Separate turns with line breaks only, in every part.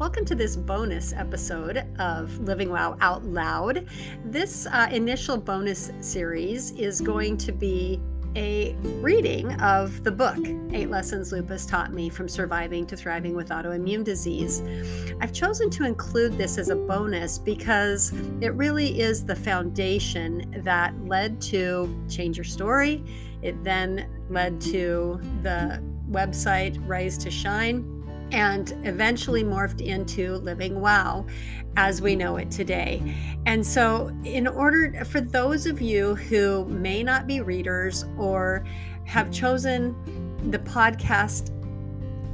Welcome to this bonus episode of Living Wow Out Loud. This uh, initial bonus series is going to be a reading of the book, Eight Lessons Lupus Taught Me from Surviving to Thriving with Autoimmune Disease. I've chosen to include this as a bonus because it really is the foundation that led to Change Your Story. It then led to the website Rise to Shine and eventually morphed into Living Wow as we know it today. And so, in order for those of you who may not be readers or have chosen the podcast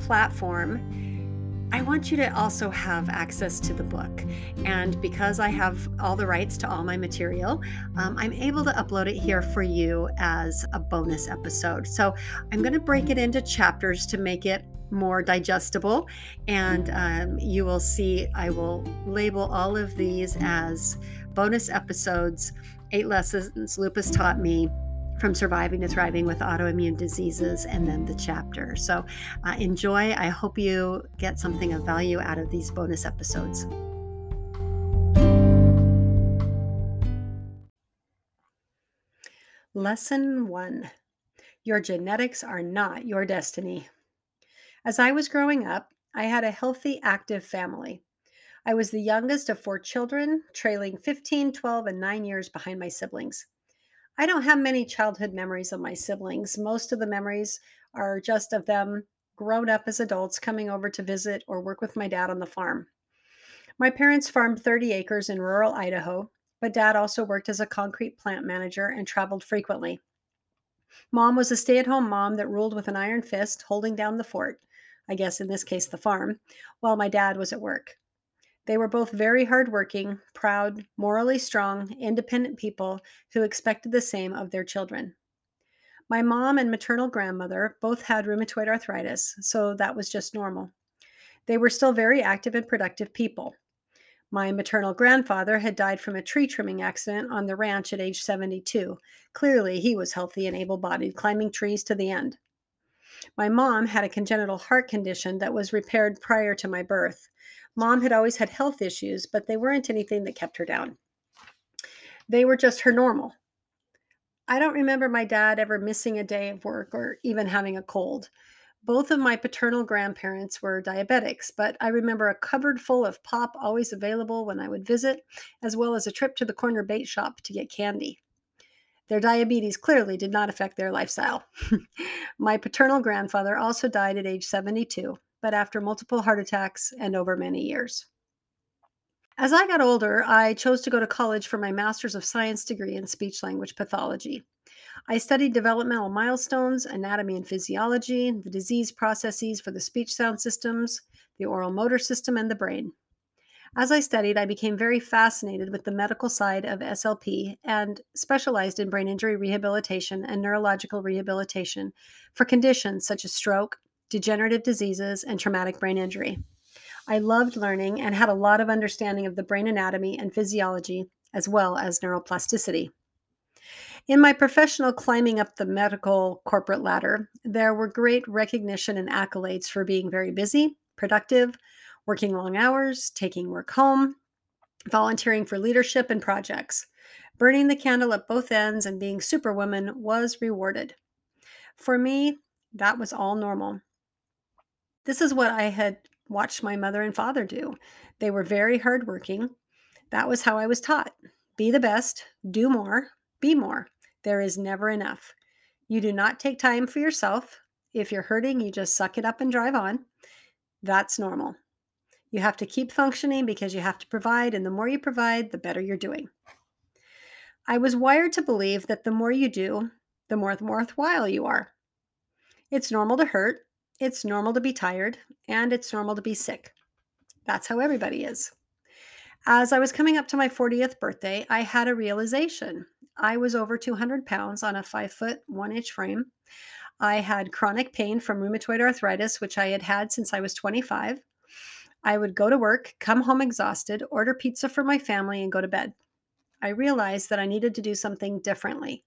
platform, I want you to also have access to the book. And because I have all the rights to all my material, um, I'm able to upload it here for you as a bonus episode. So I'm going to break it into chapters to make it more digestible. And um, you will see, I will label all of these as bonus episodes Eight Lessons Lupus Taught Me from surviving to thriving with autoimmune diseases and then the chapter. So uh, enjoy. I hope you get something of value out of these bonus episodes. Lesson one Your genetics are not your destiny. As I was growing up, I had a healthy, active family. I was the youngest of four children, trailing 15, 12, and 9 years behind my siblings. I don't have many childhood memories of my siblings. Most of the memories are just of them grown up as adults coming over to visit or work with my dad on the farm. My parents farmed 30 acres in rural Idaho, but dad also worked as a concrete plant manager and traveled frequently. Mom was a stay at home mom that ruled with an iron fist, holding down the fort, I guess in this case the farm, while my dad was at work. They were both very hardworking, proud, morally strong, independent people who expected the same of their children. My mom and maternal grandmother both had rheumatoid arthritis, so that was just normal. They were still very active and productive people. My maternal grandfather had died from a tree trimming accident on the ranch at age 72. Clearly, he was healthy and able bodied, climbing trees to the end. My mom had a congenital heart condition that was repaired prior to my birth. Mom had always had health issues, but they weren't anything that kept her down. They were just her normal. I don't remember my dad ever missing a day of work or even having a cold. Both of my paternal grandparents were diabetics, but I remember a cupboard full of pop always available when I would visit, as well as a trip to the corner bait shop to get candy. Their diabetes clearly did not affect their lifestyle. my paternal grandfather also died at age 72, but after multiple heart attacks and over many years. As I got older, I chose to go to college for my Master's of Science degree in speech language pathology. I studied developmental milestones, anatomy and physiology, the disease processes for the speech sound systems, the oral motor system, and the brain. As I studied, I became very fascinated with the medical side of SLP and specialized in brain injury rehabilitation and neurological rehabilitation for conditions such as stroke, degenerative diseases, and traumatic brain injury. I loved learning and had a lot of understanding of the brain anatomy and physiology, as well as neuroplasticity. In my professional climbing up the medical corporate ladder, there were great recognition and accolades for being very busy, productive, working long hours, taking work home, volunteering for leadership and projects. Burning the candle at both ends and being superwoman was rewarded. For me, that was all normal. This is what I had watched my mother and father do. They were very hardworking. That was how I was taught be the best, do more, be more. There is never enough. You do not take time for yourself. If you're hurting, you just suck it up and drive on. That's normal. You have to keep functioning because you have to provide, and the more you provide, the better you're doing. I was wired to believe that the more you do, the more worthwhile you are. It's normal to hurt, it's normal to be tired and it's normal to be sick. That's how everybody is. As I was coming up to my 40th birthday, I had a realization. I was over 200 pounds on a five foot, one inch frame. I had chronic pain from rheumatoid arthritis, which I had had since I was 25. I would go to work, come home exhausted, order pizza for my family, and go to bed. I realized that I needed to do something differently.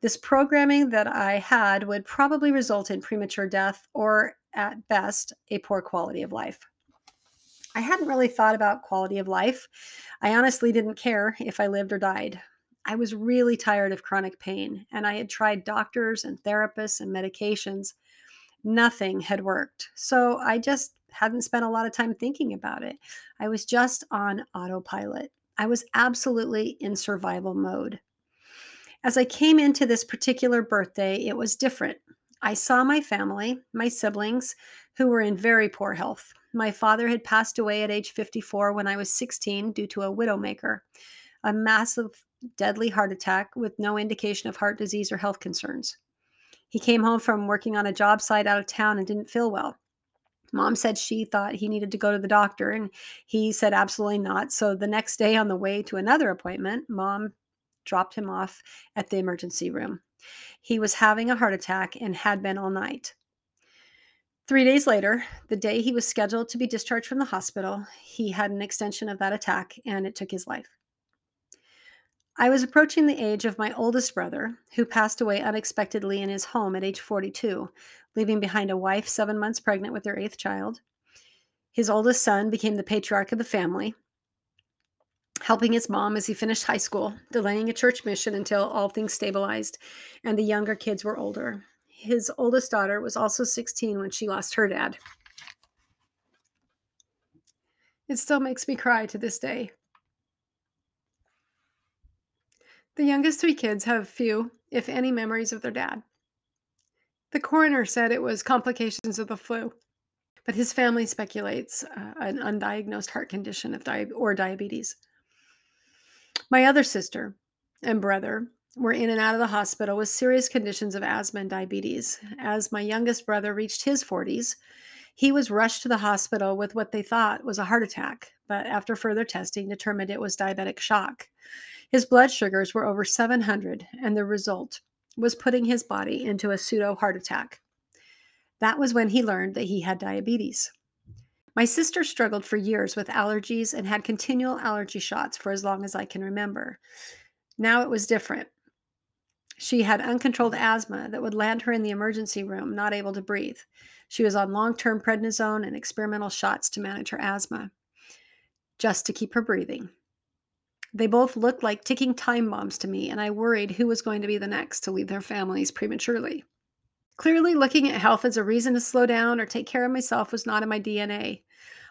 This programming that I had would probably result in premature death or, at best, a poor quality of life. I hadn't really thought about quality of life. I honestly didn't care if I lived or died. I was really tired of chronic pain, and I had tried doctors and therapists and medications. Nothing had worked. So I just hadn't spent a lot of time thinking about it. I was just on autopilot. I was absolutely in survival mode. As I came into this particular birthday, it was different. I saw my family, my siblings, who were in very poor health. My father had passed away at age 54 when I was 16 due to a widowmaker, a massive, deadly heart attack with no indication of heart disease or health concerns. He came home from working on a job site out of town and didn't feel well. Mom said she thought he needed to go to the doctor, and he said absolutely not. So the next day, on the way to another appointment, mom dropped him off at the emergency room. He was having a heart attack and had been all night. Three days later, the day he was scheduled to be discharged from the hospital, he had an extension of that attack and it took his life. I was approaching the age of my oldest brother, who passed away unexpectedly in his home at age 42, leaving behind a wife seven months pregnant with their eighth child. His oldest son became the patriarch of the family, helping his mom as he finished high school, delaying a church mission until all things stabilized and the younger kids were older his oldest daughter was also 16 when she lost her dad. It still makes me cry to this day. The youngest three kids have few, if any, memories of their dad. The coroner said it was complications of the flu, but his family speculates uh, an undiagnosed heart condition of di- or diabetes. My other sister and brother were in and out of the hospital with serious conditions of asthma and diabetes. As my youngest brother reached his 40s, he was rushed to the hospital with what they thought was a heart attack, but after further testing, determined it was diabetic shock. His blood sugars were over 700, and the result was putting his body into a pseudo heart attack. That was when he learned that he had diabetes. My sister struggled for years with allergies and had continual allergy shots for as long as I can remember. Now it was different. She had uncontrolled asthma that would land her in the emergency room, not able to breathe. She was on long term prednisone and experimental shots to manage her asthma, just to keep her breathing. They both looked like ticking time bombs to me, and I worried who was going to be the next to leave their families prematurely. Clearly, looking at health as a reason to slow down or take care of myself was not in my DNA.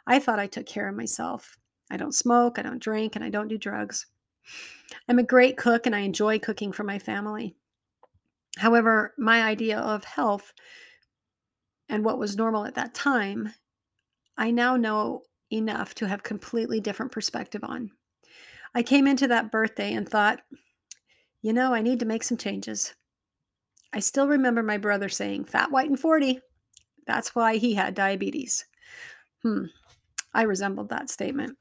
I thought I took care of myself. I don't smoke, I don't drink, and I don't do drugs. I'm a great cook and I enjoy cooking for my family. However, my idea of health and what was normal at that time, I now know enough to have completely different perspective on. I came into that birthday and thought, you know, I need to make some changes. I still remember my brother saying, fat, white, and 40. That's why he had diabetes. Hmm, I resembled that statement.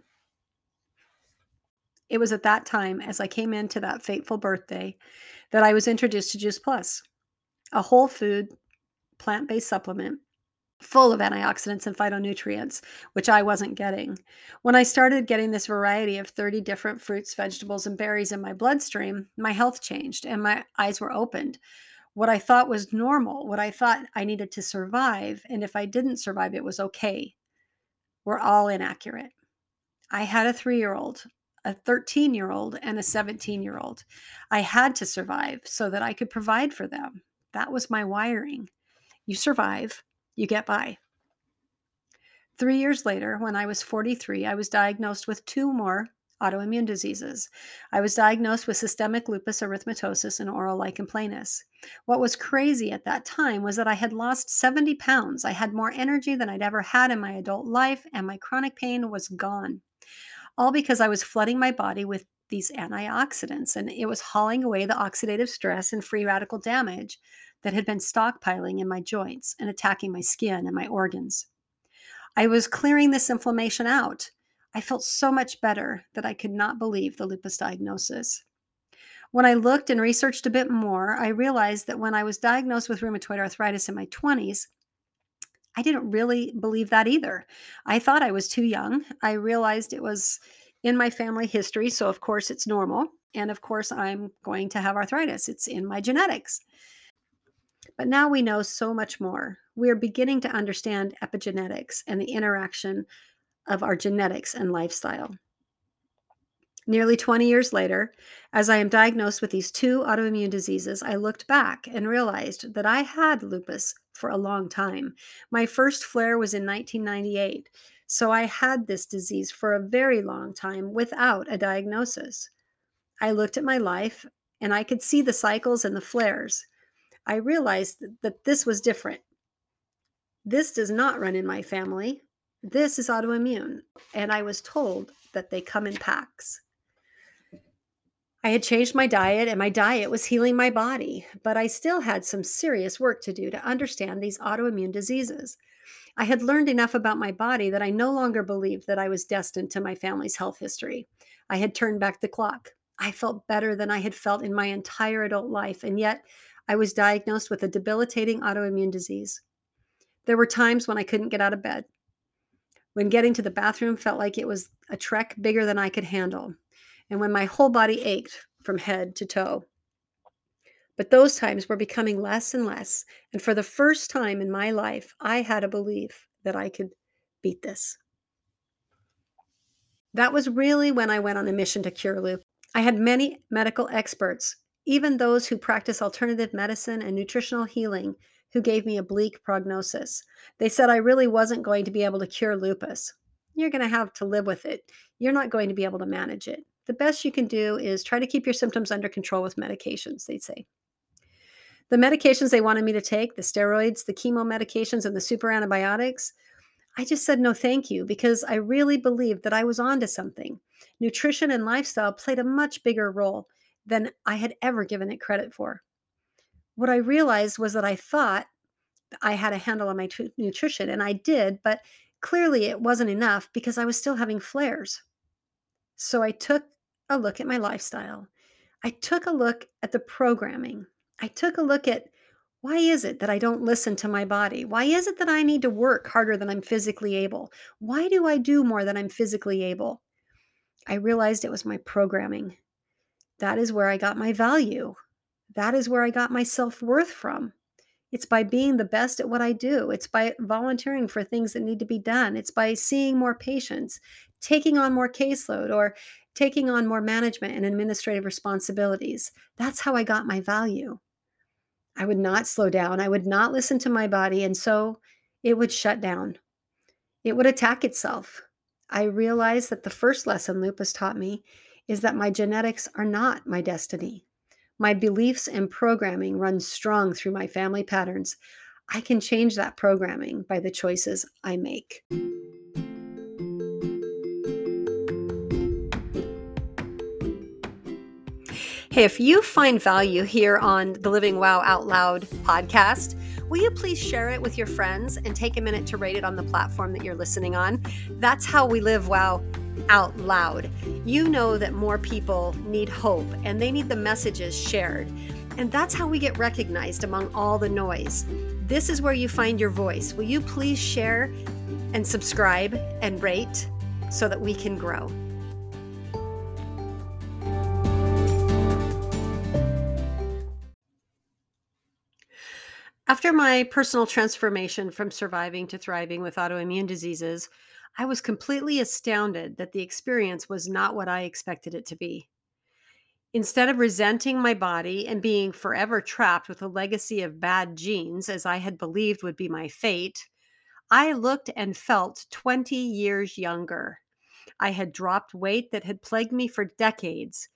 It was at that time, as I came into that fateful birthday, that I was introduced to Juice Plus, a whole food, plant based supplement full of antioxidants and phytonutrients, which I wasn't getting. When I started getting this variety of 30 different fruits, vegetables, and berries in my bloodstream, my health changed and my eyes were opened. What I thought was normal, what I thought I needed to survive, and if I didn't survive, it was okay, were all inaccurate. I had a three year old a 13 year old and a 17 year old. I had to survive so that I could provide for them. That was my wiring. You survive, you get by. Three years later, when I was 43, I was diagnosed with two more autoimmune diseases. I was diagnosed with systemic lupus erythematosus and oral lichen planus. What was crazy at that time was that I had lost 70 pounds. I had more energy than I'd ever had in my adult life, and my chronic pain was gone all because I was flooding my body with these antioxidants and it was hauling away the oxidative stress and free radical damage that had been stockpiling in my joints and attacking my skin and my organs. I was clearing this inflammation out. I felt so much better that I could not believe the lupus diagnosis. When I looked and researched a bit more, I realized that when I was diagnosed with rheumatoid arthritis in my 20s, I didn't really believe that either. I thought I was too young. I realized it was in my family history. So, of course, it's normal. And of course, I'm going to have arthritis. It's in my genetics. But now we know so much more. We are beginning to understand epigenetics and the interaction of our genetics and lifestyle. Nearly 20 years later, as I am diagnosed with these two autoimmune diseases, I looked back and realized that I had lupus for a long time. My first flare was in 1998, so I had this disease for a very long time without a diagnosis. I looked at my life and I could see the cycles and the flares. I realized that this was different. This does not run in my family. This is autoimmune. And I was told that they come in packs. I had changed my diet and my diet was healing my body, but I still had some serious work to do to understand these autoimmune diseases. I had learned enough about my body that I no longer believed that I was destined to my family's health history. I had turned back the clock. I felt better than I had felt in my entire adult life, and yet I was diagnosed with a debilitating autoimmune disease. There were times when I couldn't get out of bed, when getting to the bathroom felt like it was a trek bigger than I could handle and when my whole body ached from head to toe. But those times were becoming less and less. And for the first time in my life, I had a belief that I could beat this. That was really when I went on a mission to cure lupus. I had many medical experts, even those who practice alternative medicine and nutritional healing, who gave me a bleak prognosis. They said I really wasn't going to be able to cure lupus. You're going to have to live with it. You're not going to be able to manage it the best you can do is try to keep your symptoms under control with medications, they'd say. The medications they wanted me to take, the steroids, the chemo medications, and the super antibiotics, I just said no thank you because I really believed that I was onto something. Nutrition and lifestyle played a much bigger role than I had ever given it credit for. What I realized was that I thought I had a handle on my t- nutrition, and I did, but clearly it wasn't enough because I was still having flares. So I took a look at my lifestyle. I took a look at the programming. I took a look at why is it that I don't listen to my body? Why is it that I need to work harder than I'm physically able? Why do I do more than I'm physically able? I realized it was my programming. That is where I got my value. That is where I got my self worth from. It's by being the best at what I do. It's by volunteering for things that need to be done. It's by seeing more patients, taking on more caseload, or taking on more management and administrative responsibilities. That's how I got my value. I would not slow down. I would not listen to my body. And so it would shut down. It would attack itself. I realized that the first lesson lupus taught me is that my genetics are not my destiny. My beliefs and programming run strong through my family patterns. I can change that programming by the choices I make. Hey, if you find value here on the Living Wow Out Loud podcast, will you please share it with your friends and take a minute to rate it on the platform that you're listening on? That's how we live wow out loud. You know that more people need hope and they need the messages shared. And that's how we get recognized among all the noise. This is where you find your voice. Will you please share and subscribe and rate so that we can grow? After my personal transformation from surviving to thriving with autoimmune diseases, I was completely astounded that the experience was not what I expected it to be. Instead of resenting my body and being forever trapped with a legacy of bad genes, as I had believed would be my fate, I looked and felt 20 years younger. I had dropped weight that had plagued me for decades,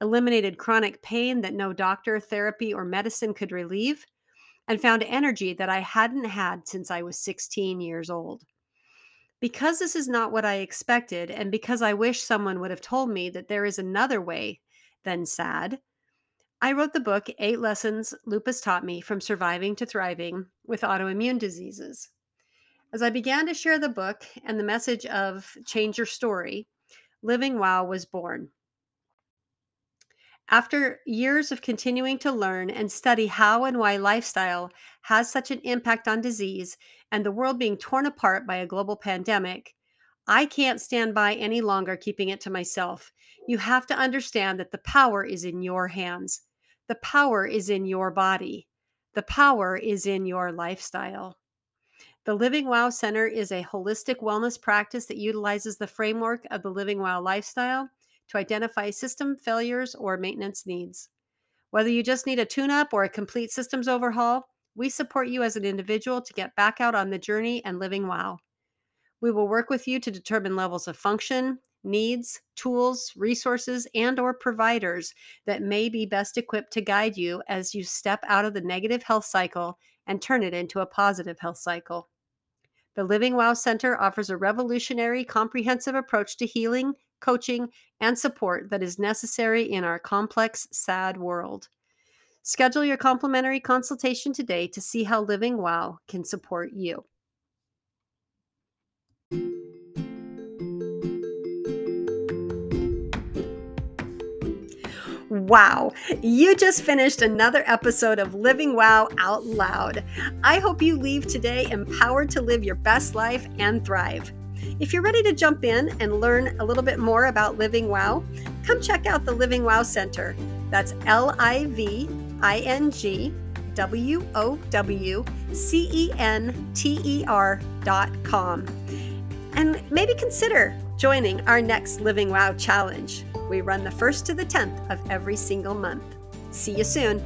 eliminated chronic pain that no doctor, therapy, or medicine could relieve, and found energy that I hadn't had since I was 16 years old. Because this is not what I expected, and because I wish someone would have told me that there is another way than sad, I wrote the book Eight Lessons Lupus Taught Me from Surviving to Thriving with Autoimmune Diseases. As I began to share the book and the message of Change Your Story, Living Wow was born. After years of continuing to learn and study how and why lifestyle has such an impact on disease and the world being torn apart by a global pandemic, I can't stand by any longer keeping it to myself. You have to understand that the power is in your hands. The power is in your body. The power is in your lifestyle. The Living Wow Center is a holistic wellness practice that utilizes the framework of the Living Wow lifestyle to identify system failures or maintenance needs. Whether you just need a tune up or a complete systems overhaul, we support you as an individual to get back out on the journey and living wow. We will work with you to determine levels of function, needs, tools, resources, and or providers that may be best equipped to guide you as you step out of the negative health cycle and turn it into a positive health cycle. The Living Wow Center offers a revolutionary, comprehensive approach to healing, coaching, and support that is necessary in our complex, sad world. Schedule your complimentary consultation today to see how Living Wow can support you. Wow, you just finished another episode of Living Wow Out Loud. I hope you leave today empowered to live your best life and thrive. If you're ready to jump in and learn a little bit more about Living Wow, come check out the Living Wow Center. That's L I V I N G W O W C E N T E R dot com. And maybe consider joining our next Living Wow Challenge. We run the 1st to the 10th of every single month. See you soon.